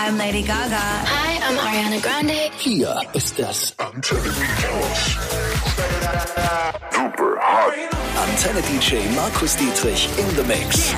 I'm Lady Gaga. Hi, I'm Ariana Grande. Hier ist das Antenne Beathouse. Super hot. Antenne DJ Markus Dietrich in the Mix.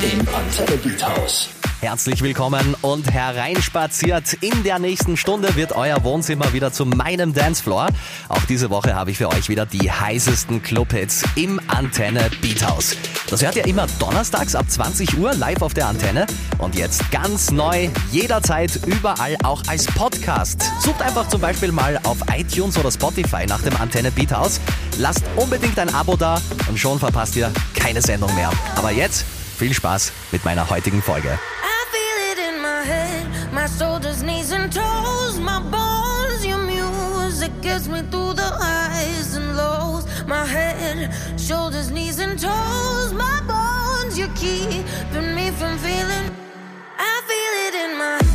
Im Antenne Beat House. Herzlich willkommen und hereinspaziert. In der nächsten Stunde wird euer Wohnzimmer wieder zu meinem Dancefloor. Auch diese Woche habe ich für euch wieder die heißesten Clubhits im Antenne Beathouse. Das hört ihr immer donnerstags ab 20 Uhr live auf der Antenne. Und jetzt ganz neu, jederzeit, überall auch als Podcast. Sucht einfach zum Beispiel mal auf iTunes oder Spotify nach dem Antenne Beathouse. Lasst unbedingt ein Abo da und schon verpasst ihr keine Sendung mehr. Aber jetzt viel Spaß mit meiner heutigen Folge. My shoulders, knees and toes, my bones. Your music gets me through the highs and lows. My head, shoulders, knees and toes, my bones. You're keeping me from feeling. I feel it in my.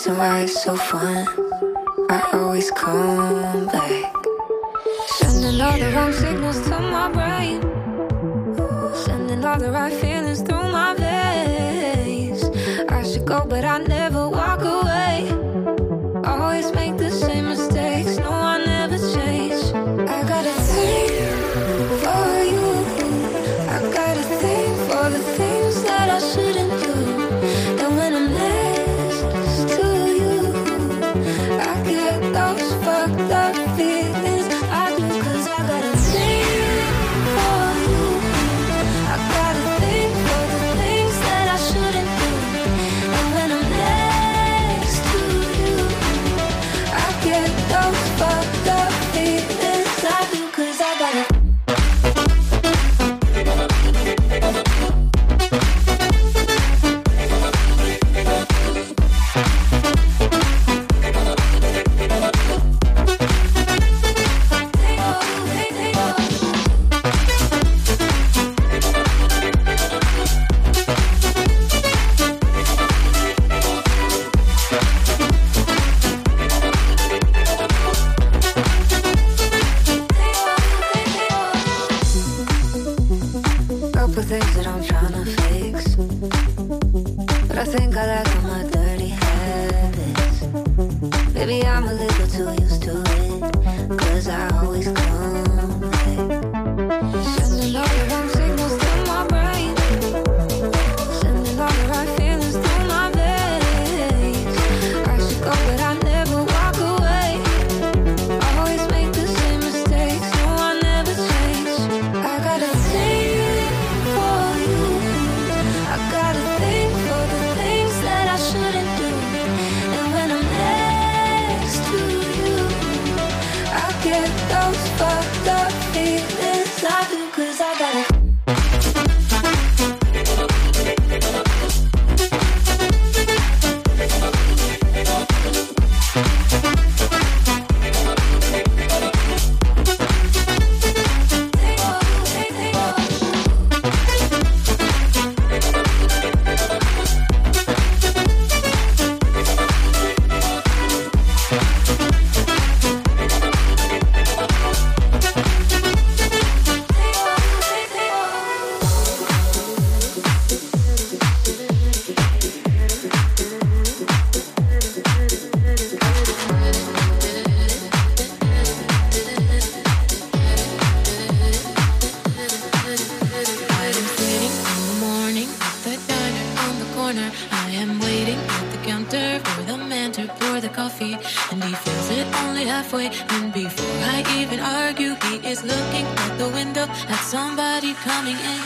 reason why it's so fun. I always come. halfway. And before I even argue, he is looking out the window at somebody coming in.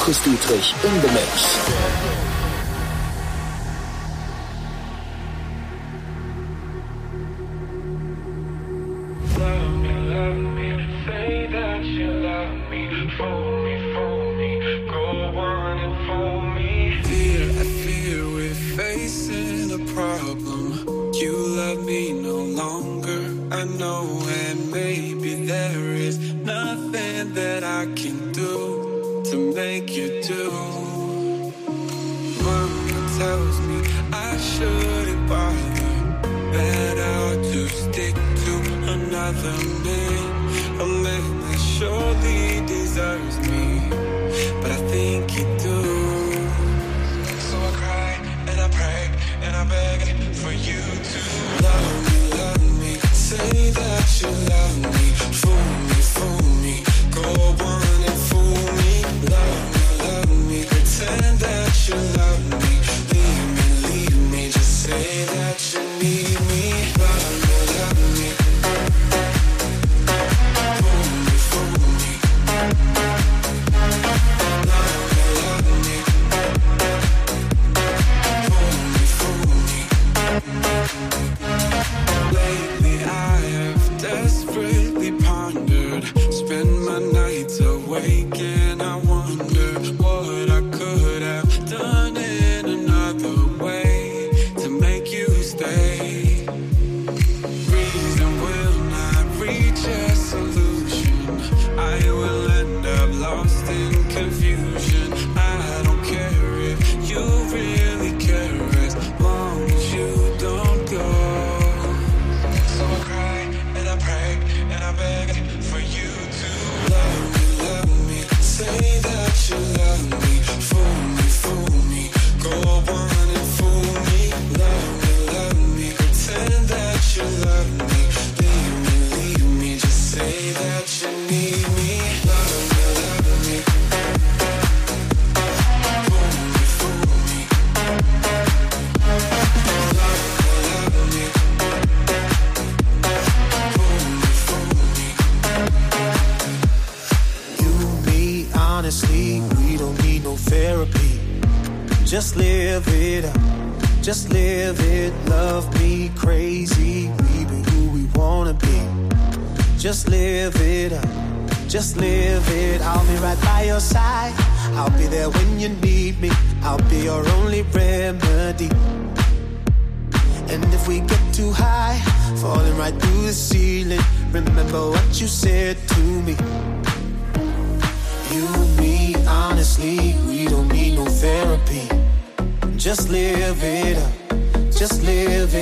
Markus Dietrich in the Mix.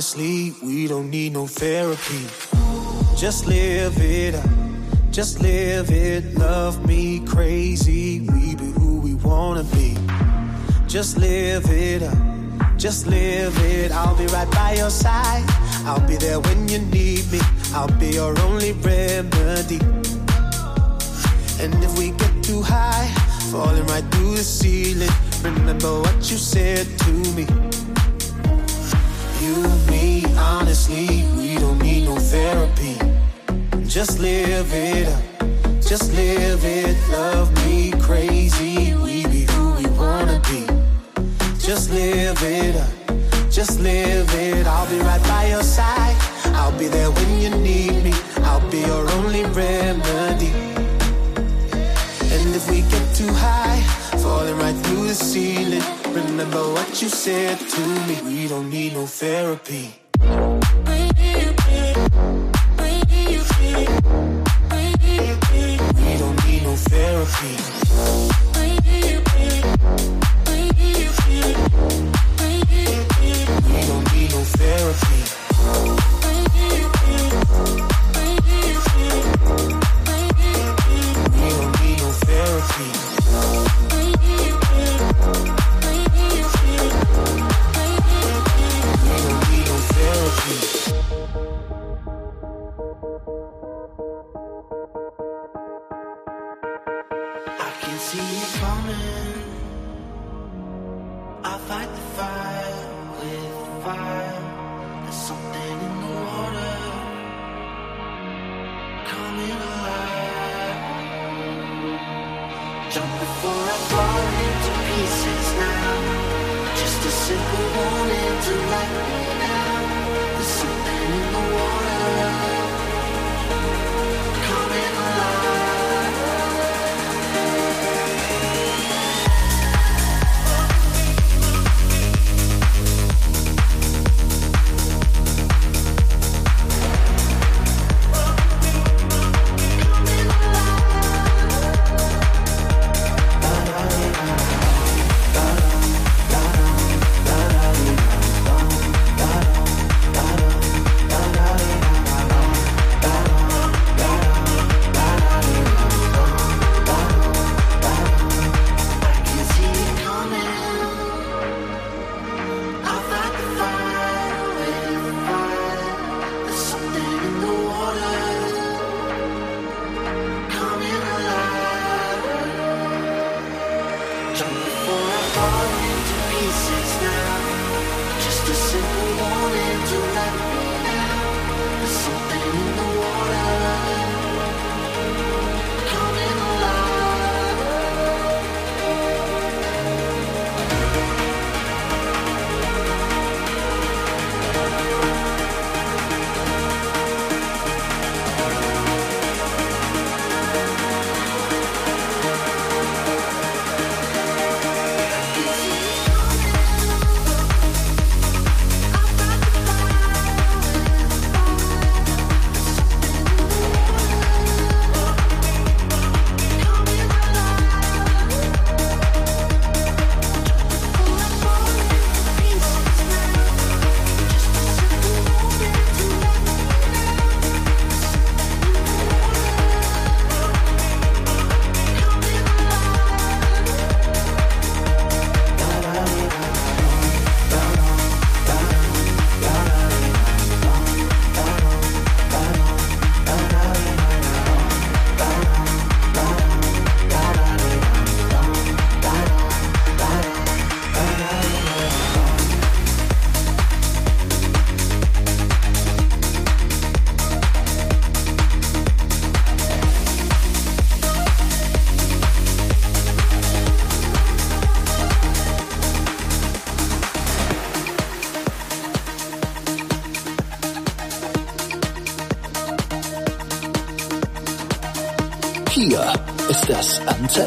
Honestly, we don't need no therapy. Just live it up, just live it. Love me crazy, we be who we wanna be. Just live it up, just live it. I'll be right by your side. I'll be there when you need me. I'll be your only remedy. And if we get too high, falling right through the ceiling, remember what you said to me you, me, honestly, we don't need no therapy. Just live it up, just live it. Love me crazy, we be who we wanna be. Just live it up, just live it. I'll be right by your side. I'll be there when you need me. I'll be your only remedy. And if we get too high, falling right through the ceiling Remember what you said to me. We don't need no therapy. We don't need no therapy.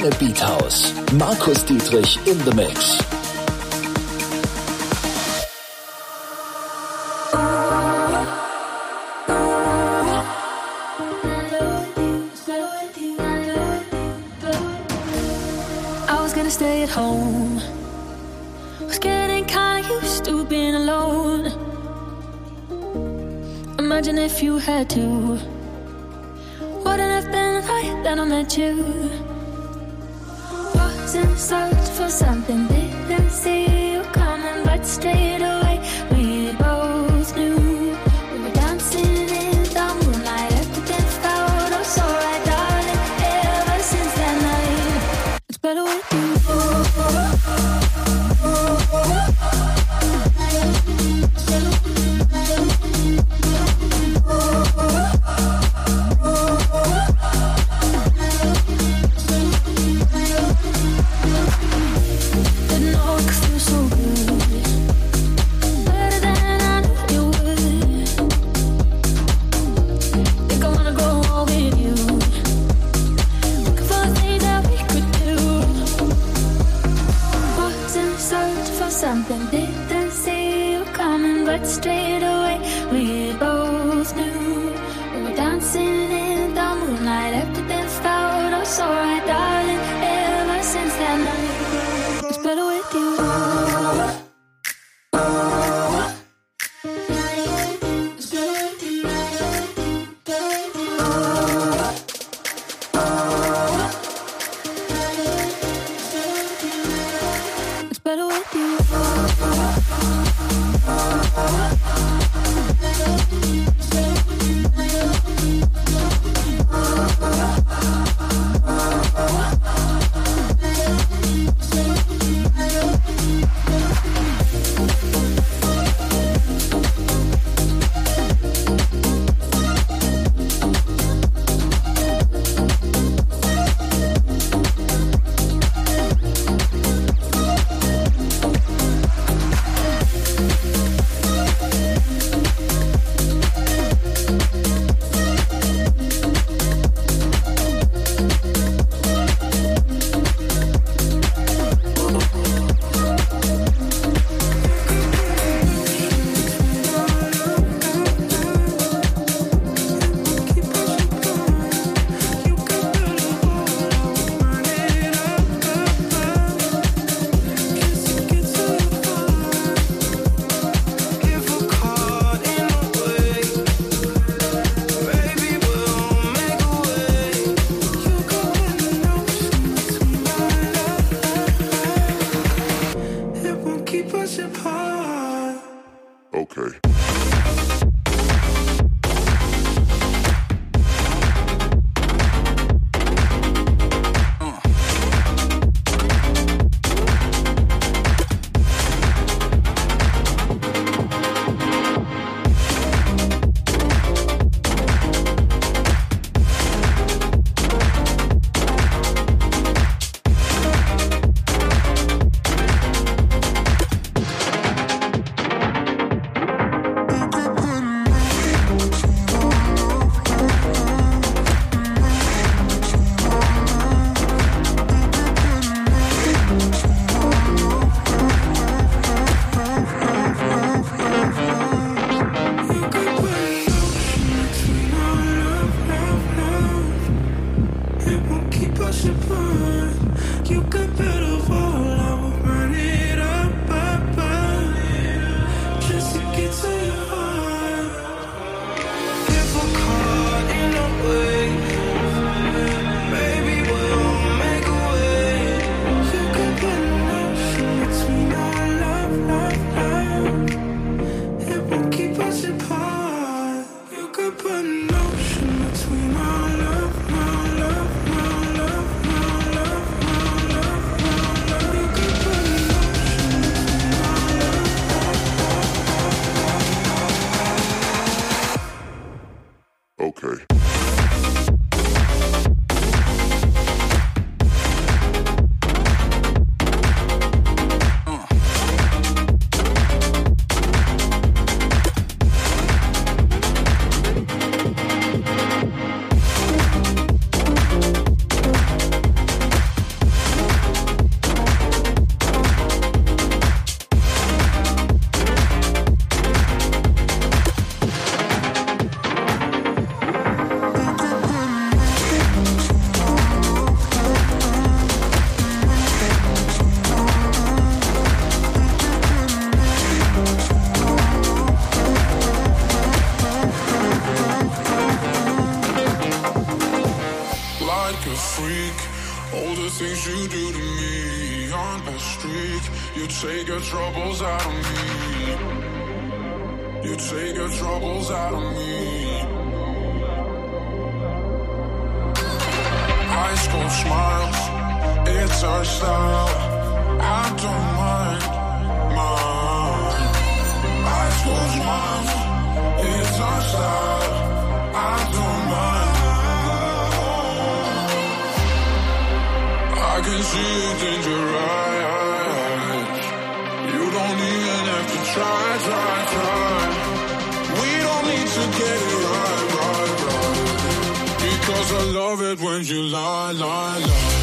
Antenne Beat House. Markus Dietrich in the Mix. I was gonna stay at home. Was getting kinda used to being alone. Imagine if you had to. Wouldn't have been right that I met you in search for something, didn't see you coming, but straight I don't mind, mine. It's our style. I don't mind. I can see. You don't even have to try, try, try. We don't need to get it right, right, right. Because I love it when you lie, lie, lie.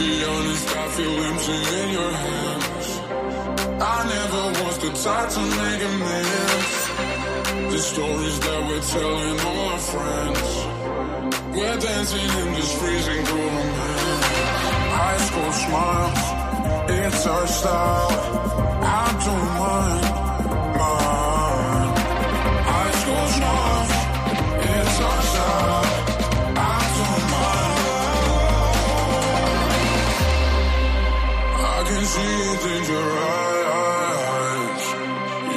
be honest, I feel empty in your hands. I never was the type to make amends. The stories that we're telling all our friends. We're dancing in this freezing cold man. High school smiles, it's our style. I don't mind, mind. seeing things your eyes.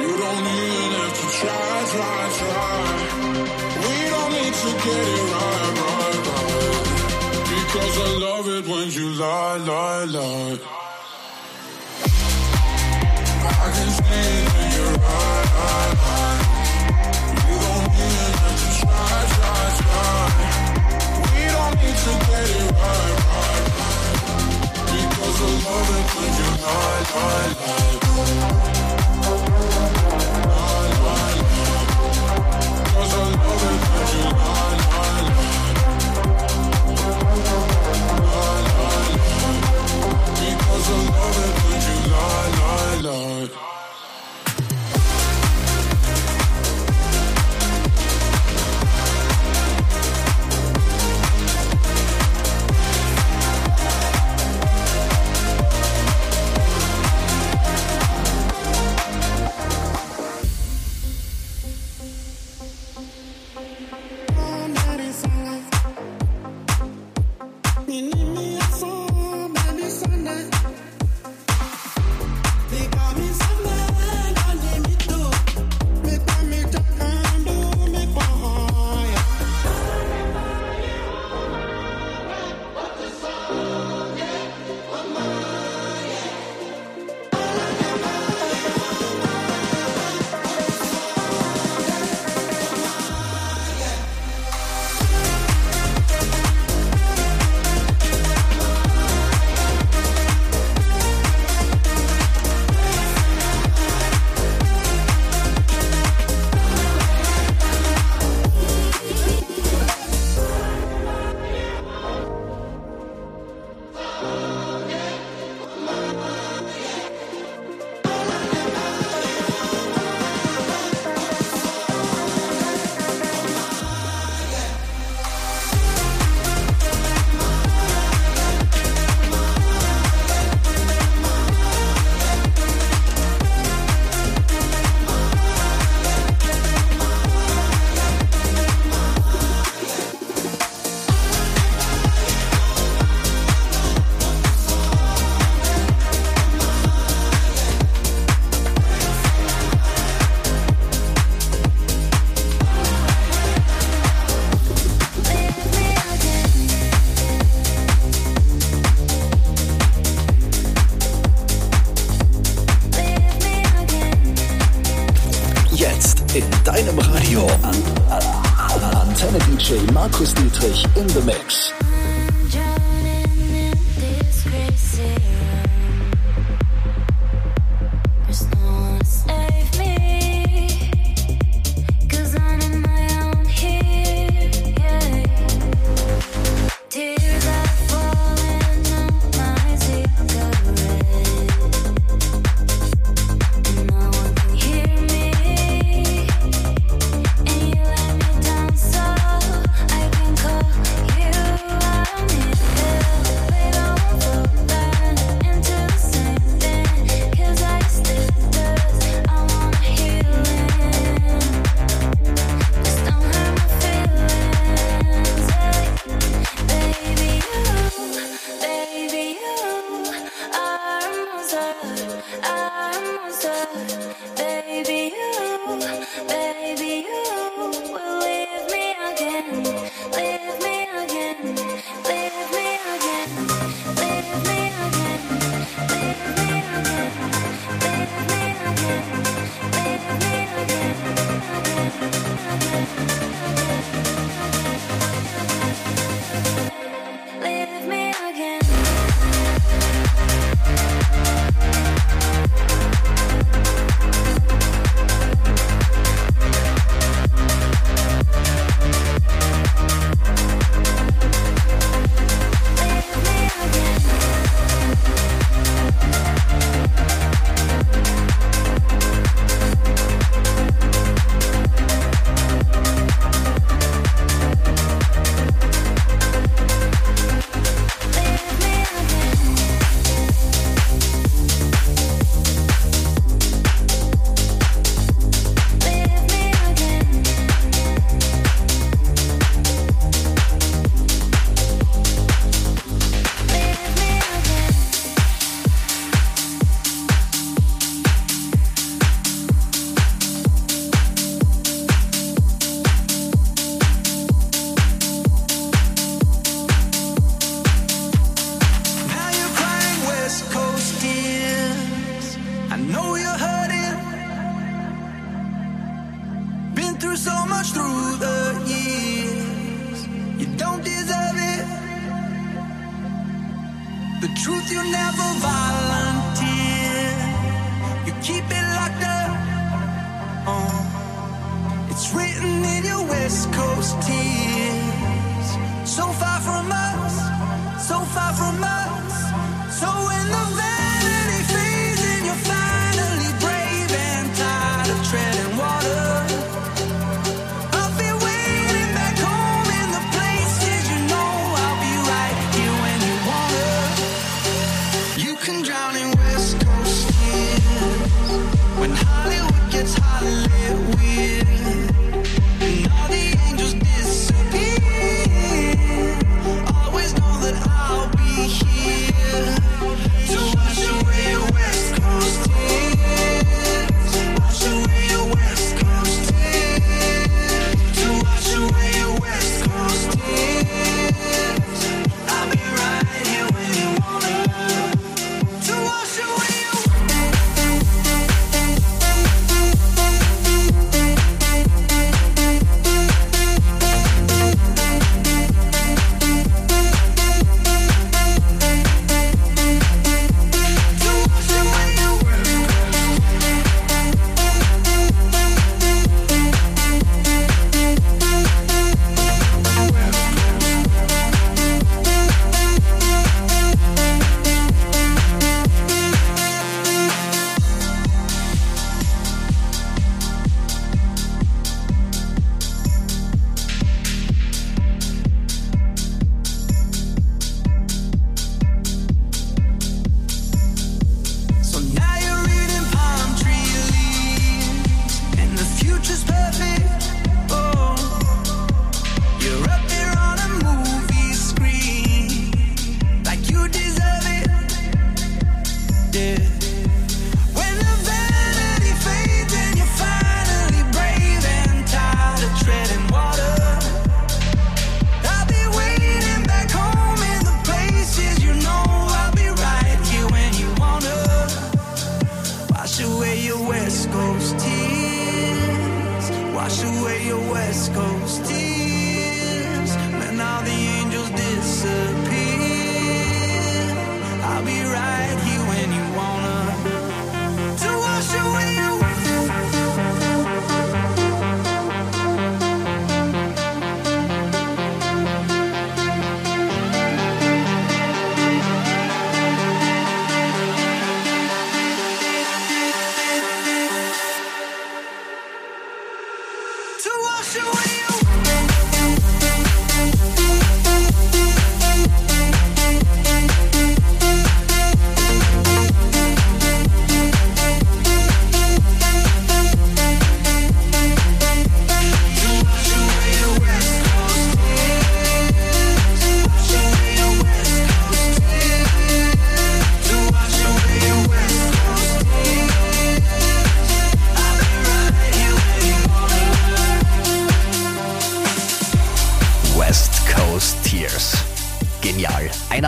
You don't even have to try, try, try. We don't need to get it right, right, right. Because I love it when you lie, lie, lie. I can see la, la, la.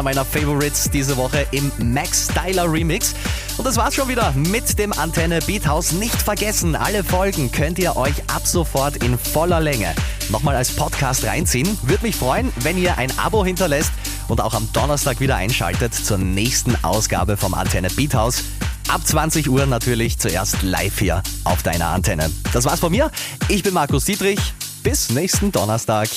Meiner Favorites diese Woche im Max Styler Remix. Und das war's schon wieder mit dem Antenne Beat House. Nicht vergessen, alle Folgen könnt ihr euch ab sofort in voller Länge nochmal als Podcast reinziehen. Würde mich freuen, wenn ihr ein Abo hinterlässt und auch am Donnerstag wieder einschaltet zur nächsten Ausgabe vom Antenne Beat House. Ab 20 Uhr natürlich zuerst live hier auf deiner Antenne. Das war's von mir. Ich bin Markus Dietrich. Bis nächsten Donnerstag.